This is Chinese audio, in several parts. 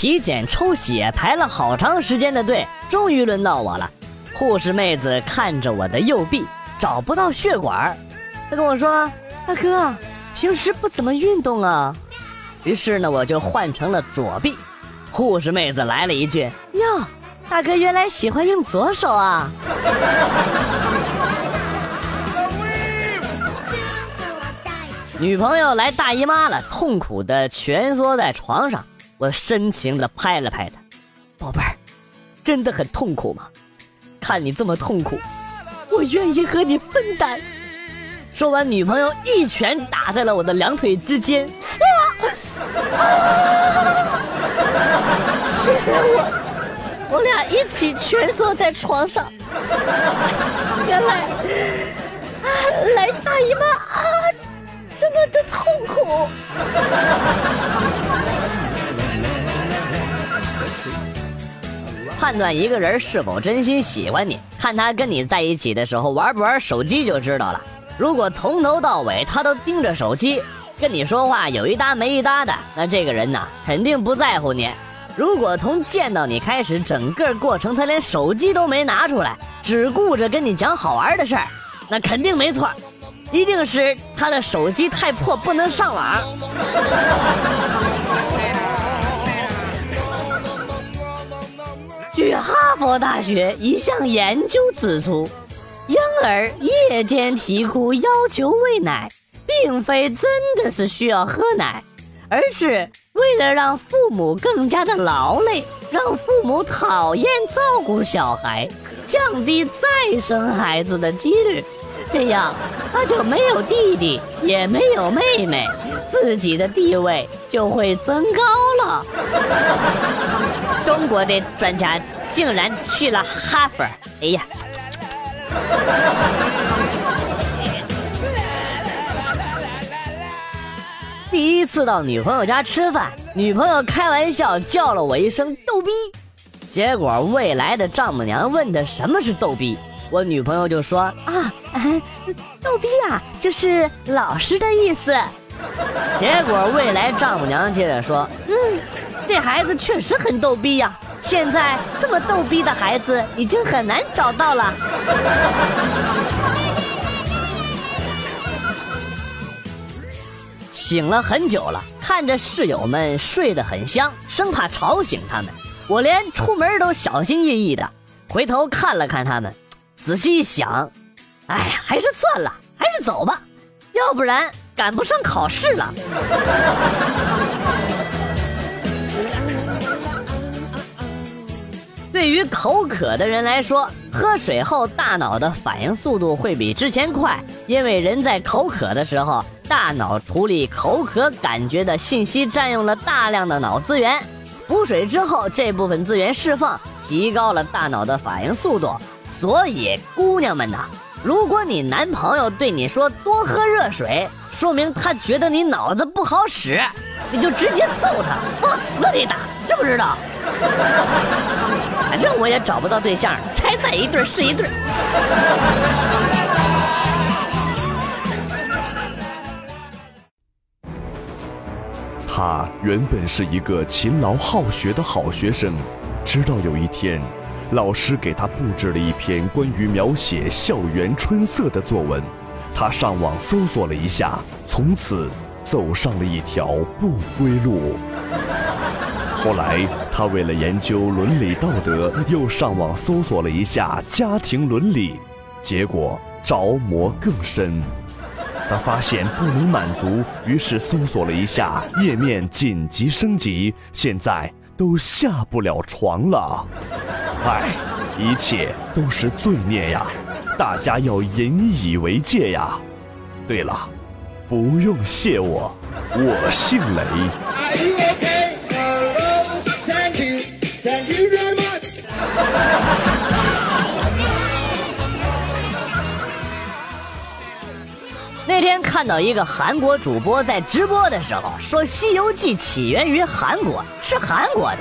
体检抽血排了好长时间的队，终于轮到我了。护士妹子看着我的右臂，找不到血管，她跟我说：“大哥，平时不怎么运动啊。”于是呢，我就换成了左臂。护士妹子来了一句：“哟，大哥原来喜欢用左手啊。” 女朋友来大姨妈了，痛苦的蜷缩在床上，我深情的拍了拍她，宝贝儿，真的很痛苦吗？看你这么痛苦，我愿意和你分担。说完，女朋友一拳打在了我的两腿之间，啊！现在我，我俩一起蜷缩在床上，原来，啊，来大姨妈啊！这么的痛苦。判断一个人是否真心喜欢你，看他跟你在一起的时候玩不玩手机就知道了。如果从头到尾他都盯着手机，跟你说话有一搭没一搭的，那这个人呐肯定不在乎你。如果从见到你开始，整个过程他连手机都没拿出来，只顾着跟你讲好玩的事儿，那肯定没错。一定是他的手机太破，不能上网。大学一项研究指出，婴儿夜间啼哭要求喂奶，并非真的是需要喝奶，而是为了让父母更加的劳累，让父母讨厌照顾小孩，降低再生孩子的几率。这样，他就没有弟弟，也没有妹妹，自己的地位就会增高了。中国的专家竟然去了哈佛！哎呀，第一次到女朋友家吃饭，女朋友开玩笑叫了我一声“逗逼”，结果未来的丈母娘问他什么是“逗逼”。我女朋友就说啊，逗逼啊，就是老实的意思。结果未来丈母娘接着说，嗯，这孩子确实很逗逼呀。现在这么逗逼的孩子已经很难找到了。醒了很久了，看着室友们睡得很香，生怕吵醒他们，我连出门都小心翼翼的，回头看了看他们。仔细一想，哎呀，还是算了，还是走吧，要不然赶不上考试了。对于口渴的人来说，喝水后大脑的反应速度会比之前快，因为人在口渴的时候，大脑处理口渴感觉的信息占用了大量的脑资源。补水之后，这部分资源释放，提高了大脑的反应速度。所以，姑娘们呐，如果你男朋友对你说多喝热水，说明他觉得你脑子不好使，你就直接揍他，往死里打，知不知道？反正我也找不到对象，拆散一对是一对。他原本是一个勤劳好学的好学生，直到有一天。老师给他布置了一篇关于描写校园春色的作文，他上网搜索了一下，从此走上了一条不归路。后来，他为了研究伦理道德，又上网搜索了一下家庭伦理，结果着魔更深。他发现不能满足，于是搜索了一下页面紧急升级，现在都下不了床了。唉，一切都是罪孽呀，大家要引以为戒呀。对了，不用谢我，我姓雷。那天看到一个韩国主播在直播的时候说，《西游记》起源于韩国，是韩国的。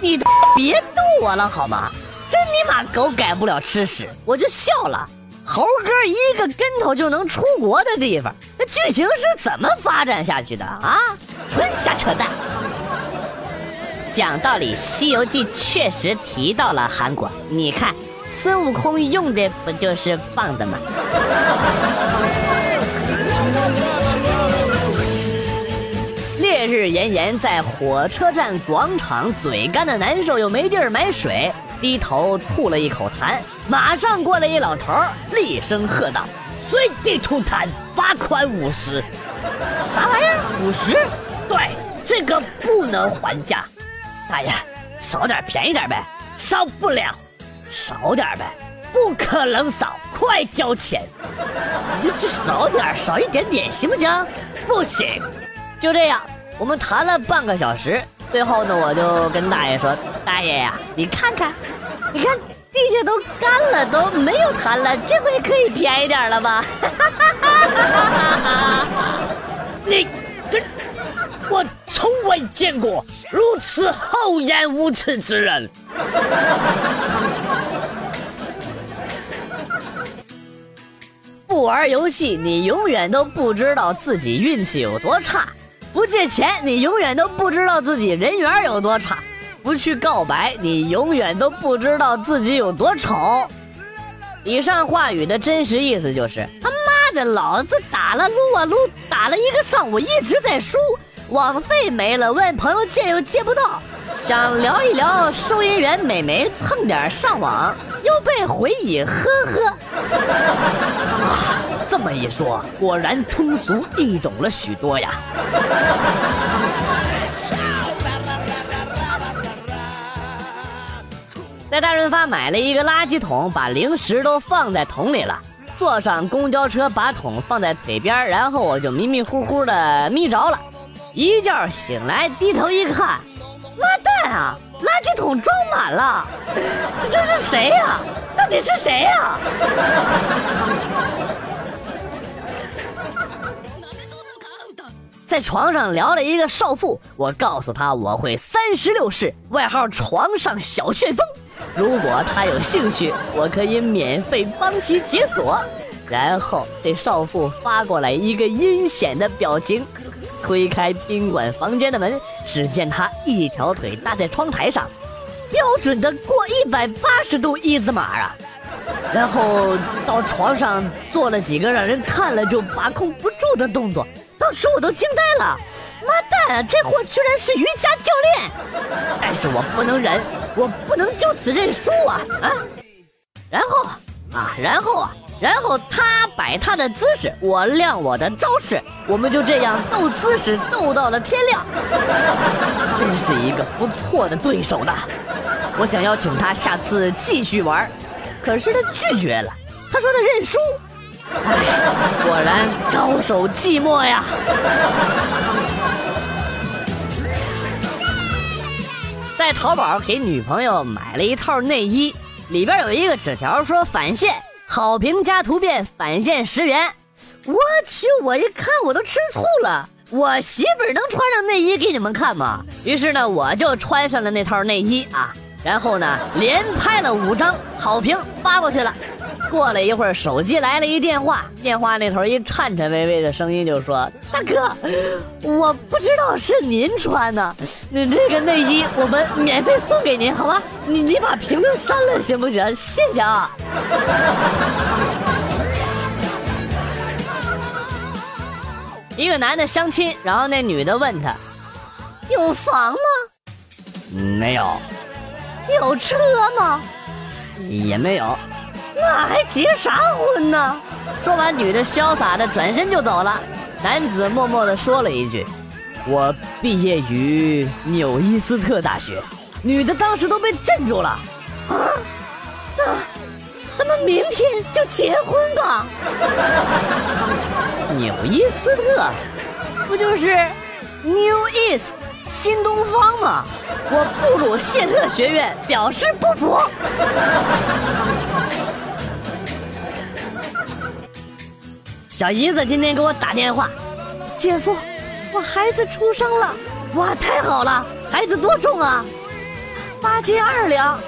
你别逗我了好吗？真尼玛狗改不了吃屎，我就笑了。猴哥一个跟头就能出国的地方，那剧情是怎么发展下去的啊？纯瞎扯淡！讲道理，《西游记》确实提到了韩国。你看，孙悟空用的不就是棒子吗？日炎炎，在火车站广场，嘴干的难受，又没地儿买水，低头吐了一口痰。马上过来一老头，厉声喝道：“随地吐痰，罚款五十。”啥玩意儿？五十？对，这个不能还价。大爷，少点便宜点呗。少不了，少点呗。不可能少，快交钱。你就少点，少一点点，行不行？不行。就这样，我们谈了半个小时，最后呢，我就跟大爷说：“大爷呀，你看看，你看地下都干了，都没有痰了，这回可以便宜点了吧？” 你这，我从未见过如此厚颜无耻之人。不玩游戏，你永远都不知道自己运气有多差；不借钱，你永远都不知道自己人缘有多差；不去告白，你永远都不知道自己有多丑。以上话语的真实意思就是：他妈的，老子打了撸啊撸，打了一个上午，一直在输，网费没了，问朋友借又借不到，想聊一聊收银员美眉蹭点上网，又被回以呵呵。啊，这么一说，果然通俗易懂了许多呀。在大润发买了一个垃圾桶，把零食都放在桶里了。坐上公交车，把桶放在腿边，然后我就迷迷糊糊的眯着了。一觉醒来，低头一看，妈蛋啊！垃圾桶装满了，这这是谁呀？到底是谁呀？在床上聊了一个少妇，我告诉她我会三十六式，外号床上小旋风。如果她有兴趣，我可以免费帮其解锁。然后这少妇发过来一个阴险的表情，推开宾馆房间的门，只见她一条腿搭在窗台上，标准的过一百八十度一字马啊！然后到床上做了几个让人看了就把控不住的动作，当时我都惊呆了。妈蛋！这货居然是瑜伽教练，但是我不能忍，我不能就此认输啊啊！然后啊，然后啊，然后他摆他的姿势，我亮我的招式，我们就这样斗姿势斗到了天亮。真是一个不错的对手呢，我想邀请他下次继续玩，可是他拒绝了，他说他认输。哎，果然高手寂寞呀。在淘宝给女朋友买了一套内衣，里边有一个纸条说返现，好评加图片返现十元。我去，我一看我都吃醋了。我媳妇能穿上内衣给你们看吗？于是呢，我就穿上了那套内衣啊，然后呢，连拍了五张好评发过去了。过了一会儿，手机来了一电话，电话那头一颤颤巍巍的声音就说：“大哥，我不知道是您穿的，你这个内衣我们免费送给您，好吧？你你把评论删了行不行？谢谢啊。”一个男的相亲，然后那女的问他：“有房吗？”“没有。”“有车吗？”“也没有。”那还结啥婚呢？说完，女的潇洒的转身就走了。男子默默的说了一句：“我毕业于纽伊斯特大学。”女的当时都被震住了。啊，那咱们明天就结婚吧。纽伊斯特，不就是 New East 新东方吗？我布鲁谢特学院表示不服。小姨子今天给我打电话，姐夫，我孩子出生了，哇，太好了！孩子多重啊？八斤二两，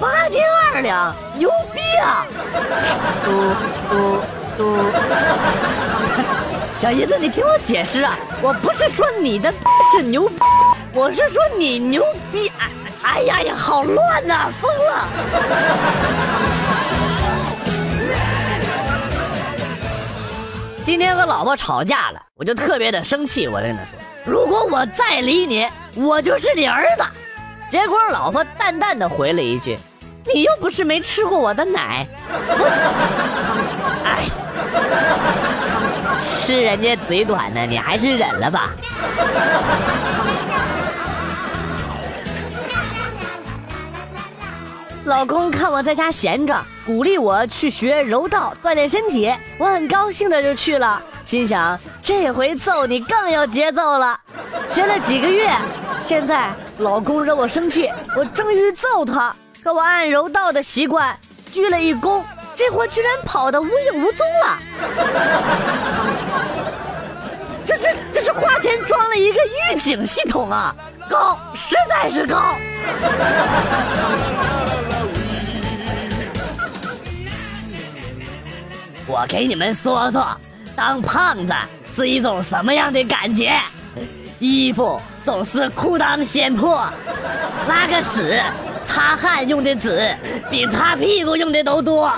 八斤二两，牛逼啊！嘟嘟嘟，小姨子，你听我解释啊，我不是说你的是牛，我是说你牛逼！哎哎呀呀，好乱呐，疯了！今天和老婆吵架了，我就特别的生气，我跟她说：“如果我再理你，我就是你儿子。”结果老婆淡淡的回了一句：“你又不是没吃过我的奶。”哎，吃人家嘴短的，你还是忍了吧。老公看我在家闲着，鼓励我去学柔道锻炼身体，我很高兴的就去了，心想这回揍你更有节奏了。学了几个月，现在老公惹我生气，我正欲揍他，可我按柔道的习惯鞠了一躬，这货居然跑得无影无踪了。这是这是花钱装了一个预警系统啊，高，实在是高。我给你们说说，当胖子是一种什么样的感觉？衣服总是裤裆先破，拉个屎、擦汗用的纸比擦屁股用的都多。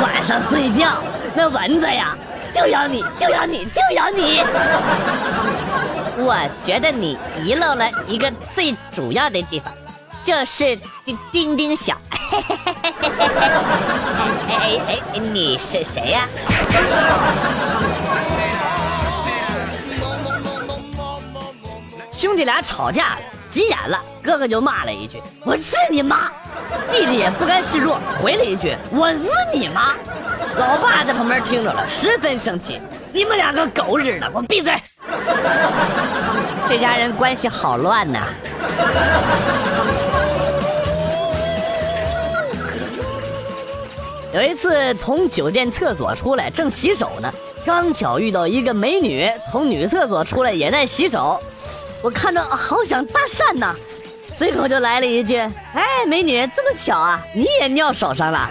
晚上睡觉，那蚊子呀，就咬你，就咬你，就咬你。我觉得你遗漏了一个最主要的地方，就是丁丁丁小。哎哎，你是谁呀？兄弟俩吵架了，急眼了，哥哥就骂了一句：“我日你妈！”弟弟也不甘示弱，回了一句：“我日你妈！”老爸在旁边听着了，十分生气：“你们两个狗日的，给我闭嘴！”这家人关系好乱呐。有一次从酒店厕所出来，正洗手呢，刚巧遇到一个美女从女厕所出来，也在洗手。我看着好想搭讪呐，随口就来了一句：“哎，美女，这么巧啊，你也尿手上了？”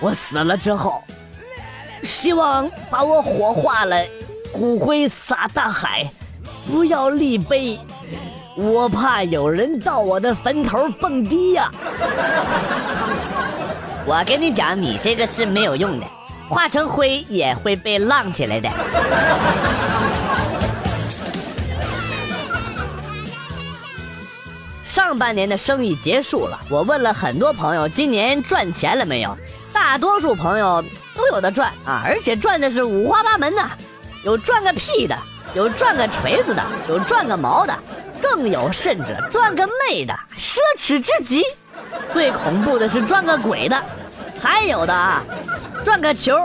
我死了之后，希望把我火化了，骨灰撒大海，不要立碑。我怕有人到我的坟头蹦迪呀！我跟你讲，你这个是没有用的，化成灰也会被浪起来的。上半年的生意结束了，我问了很多朋友，今年赚钱了没有？大多数朋友都有的赚啊，而且赚的是五花八门的，有赚个屁的，有赚个锤子的，有赚个毛的。更有甚者，赚个妹的，奢侈至极；最恐怖的是赚个鬼的，还有的啊，赚个球。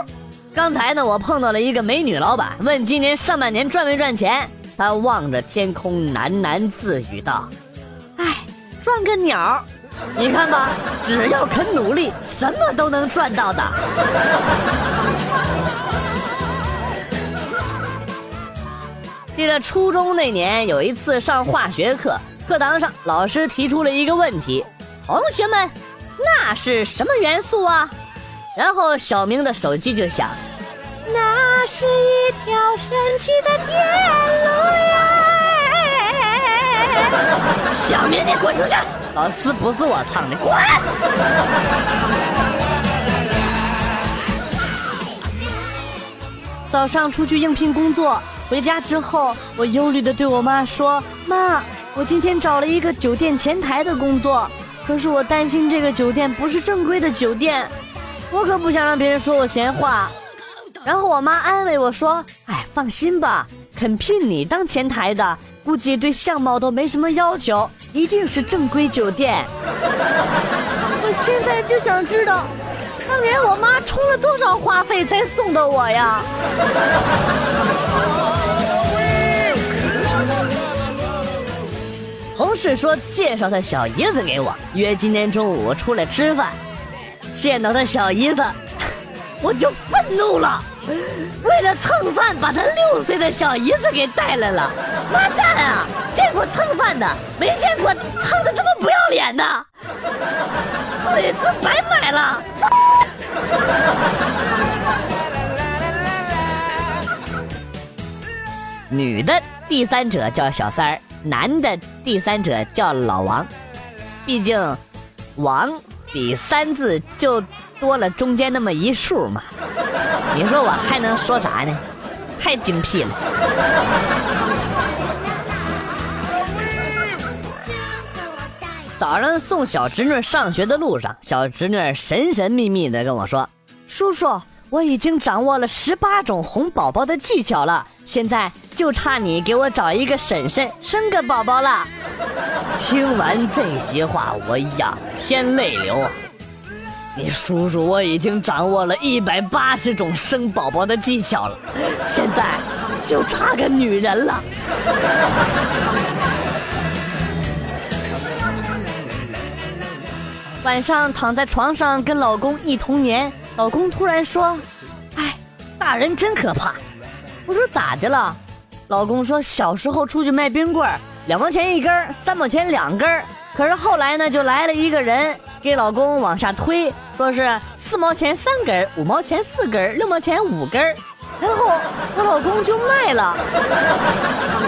刚才呢，我碰到了一个美女老板，问今年上半年赚没赚钱。她望着天空，喃喃自语道：“哎，赚个鸟！你看吧，只要肯努力，什么都能赚到的。”记得初中那年，有一次上化学课，课堂上老师提出了一个问题：“同学们，那是什么元素啊？”然后小明的手机就响：“那是一条神奇的电路呀！”小明，你滚出去！老师不是我唱的，滚！早上出去应聘工作。回家之后，我忧虑地对我妈说：“妈，我今天找了一个酒店前台的工作，可是我担心这个酒店不是正规的酒店，我可不想让别人说我闲话。”然后我妈安慰我说：“哎，放心吧，肯聘你当前台的，估计对相貌都没什么要求，一定是正规酒店。” 我现在就想知道，当年我妈充了多少话费才送的我呀？是说介绍他小姨子给我，约今天中午出来吃饭。见到他小姨子，我就愤怒了。为了蹭饭，把他六岁的小姨子给带来了。妈蛋啊！见过蹭饭的，没见过蹭的这么不要脸的。这次白买了。女的第三者叫小三儿，男的第三者叫老王。毕竟，王比三字就多了中间那么一竖嘛。你说我还能说啥呢？太精辟了。早上送小侄女上学的路上，小侄女神神秘秘的跟我说：“叔叔，我已经掌握了十八种哄宝宝的技巧了，现在就差你给我找一个婶婶生个宝宝了。”听完这些话，我仰天泪流！你叔叔我已经掌握了一百八十种生宝宝的技巧了，现在就差个女人了。晚上躺在床上跟老公忆童年，老公突然说：“哎，大人真可怕。”我说咋的了？老公说小时候出去卖冰棍，两毛钱一根，三毛钱两根。可是后来呢，就来了一个人给老公往下推，说是四毛钱三根，五毛钱四根，六毛钱五根。然后我老公就卖了，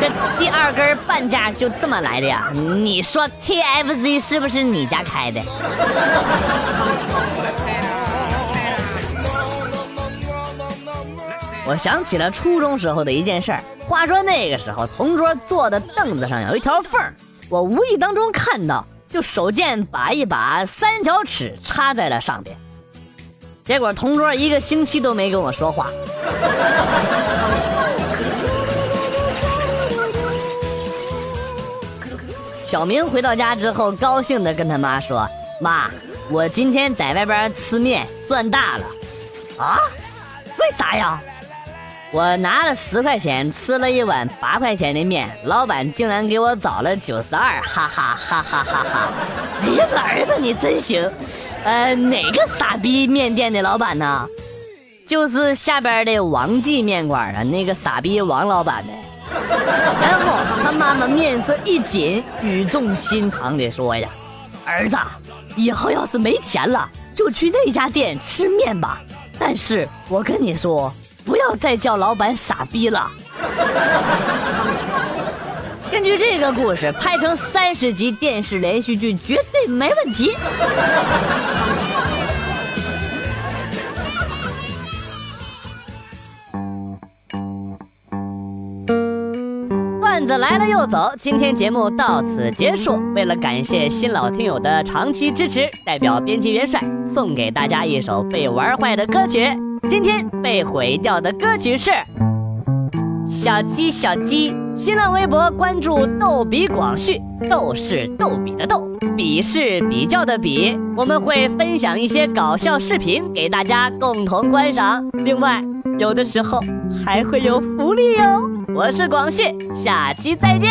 这第二根半价就这么来的呀？你说 KFC 是不是你家开的？我想起了初中时候的一件事儿。话说那个时候，同桌坐的凳子上有一条缝儿，我无意当中看到，就手贱把一把三角尺插在了上边。结果同桌一个星期都没跟我说话。小明回到家之后，高兴的跟他妈说：“妈，我今天在外边吃面赚大了。”啊？为啥呀？我拿了十块钱吃了一碗八块钱的面，老板竟然给我找了九十二，哈哈哈哈哈哈！哎呀，儿子你真行，呃，哪个傻逼面店的老板呢？就是下边的王记面馆啊，那个傻逼王老板呗。然后他妈妈面色一紧，语重心长地说呀：“儿子，以后要是没钱了，就去那家店吃面吧。但是我跟你说。”不要再叫老板傻逼了。根据这个故事拍成三十集电视连续剧，绝对没问题。段子来了又走，今天节目到此结束。为了感谢新老听友的长期支持，代表编辑元帅送给大家一首被玩坏的歌曲。今天被毁掉的歌曲是《小鸡小鸡》。新浪微博关注“逗比广旭”，逗是逗比的逗，比是比较的比。我们会分享一些搞笑视频给大家共同观赏，另外有的时候还会有福利哟。我是广旭，下期再见。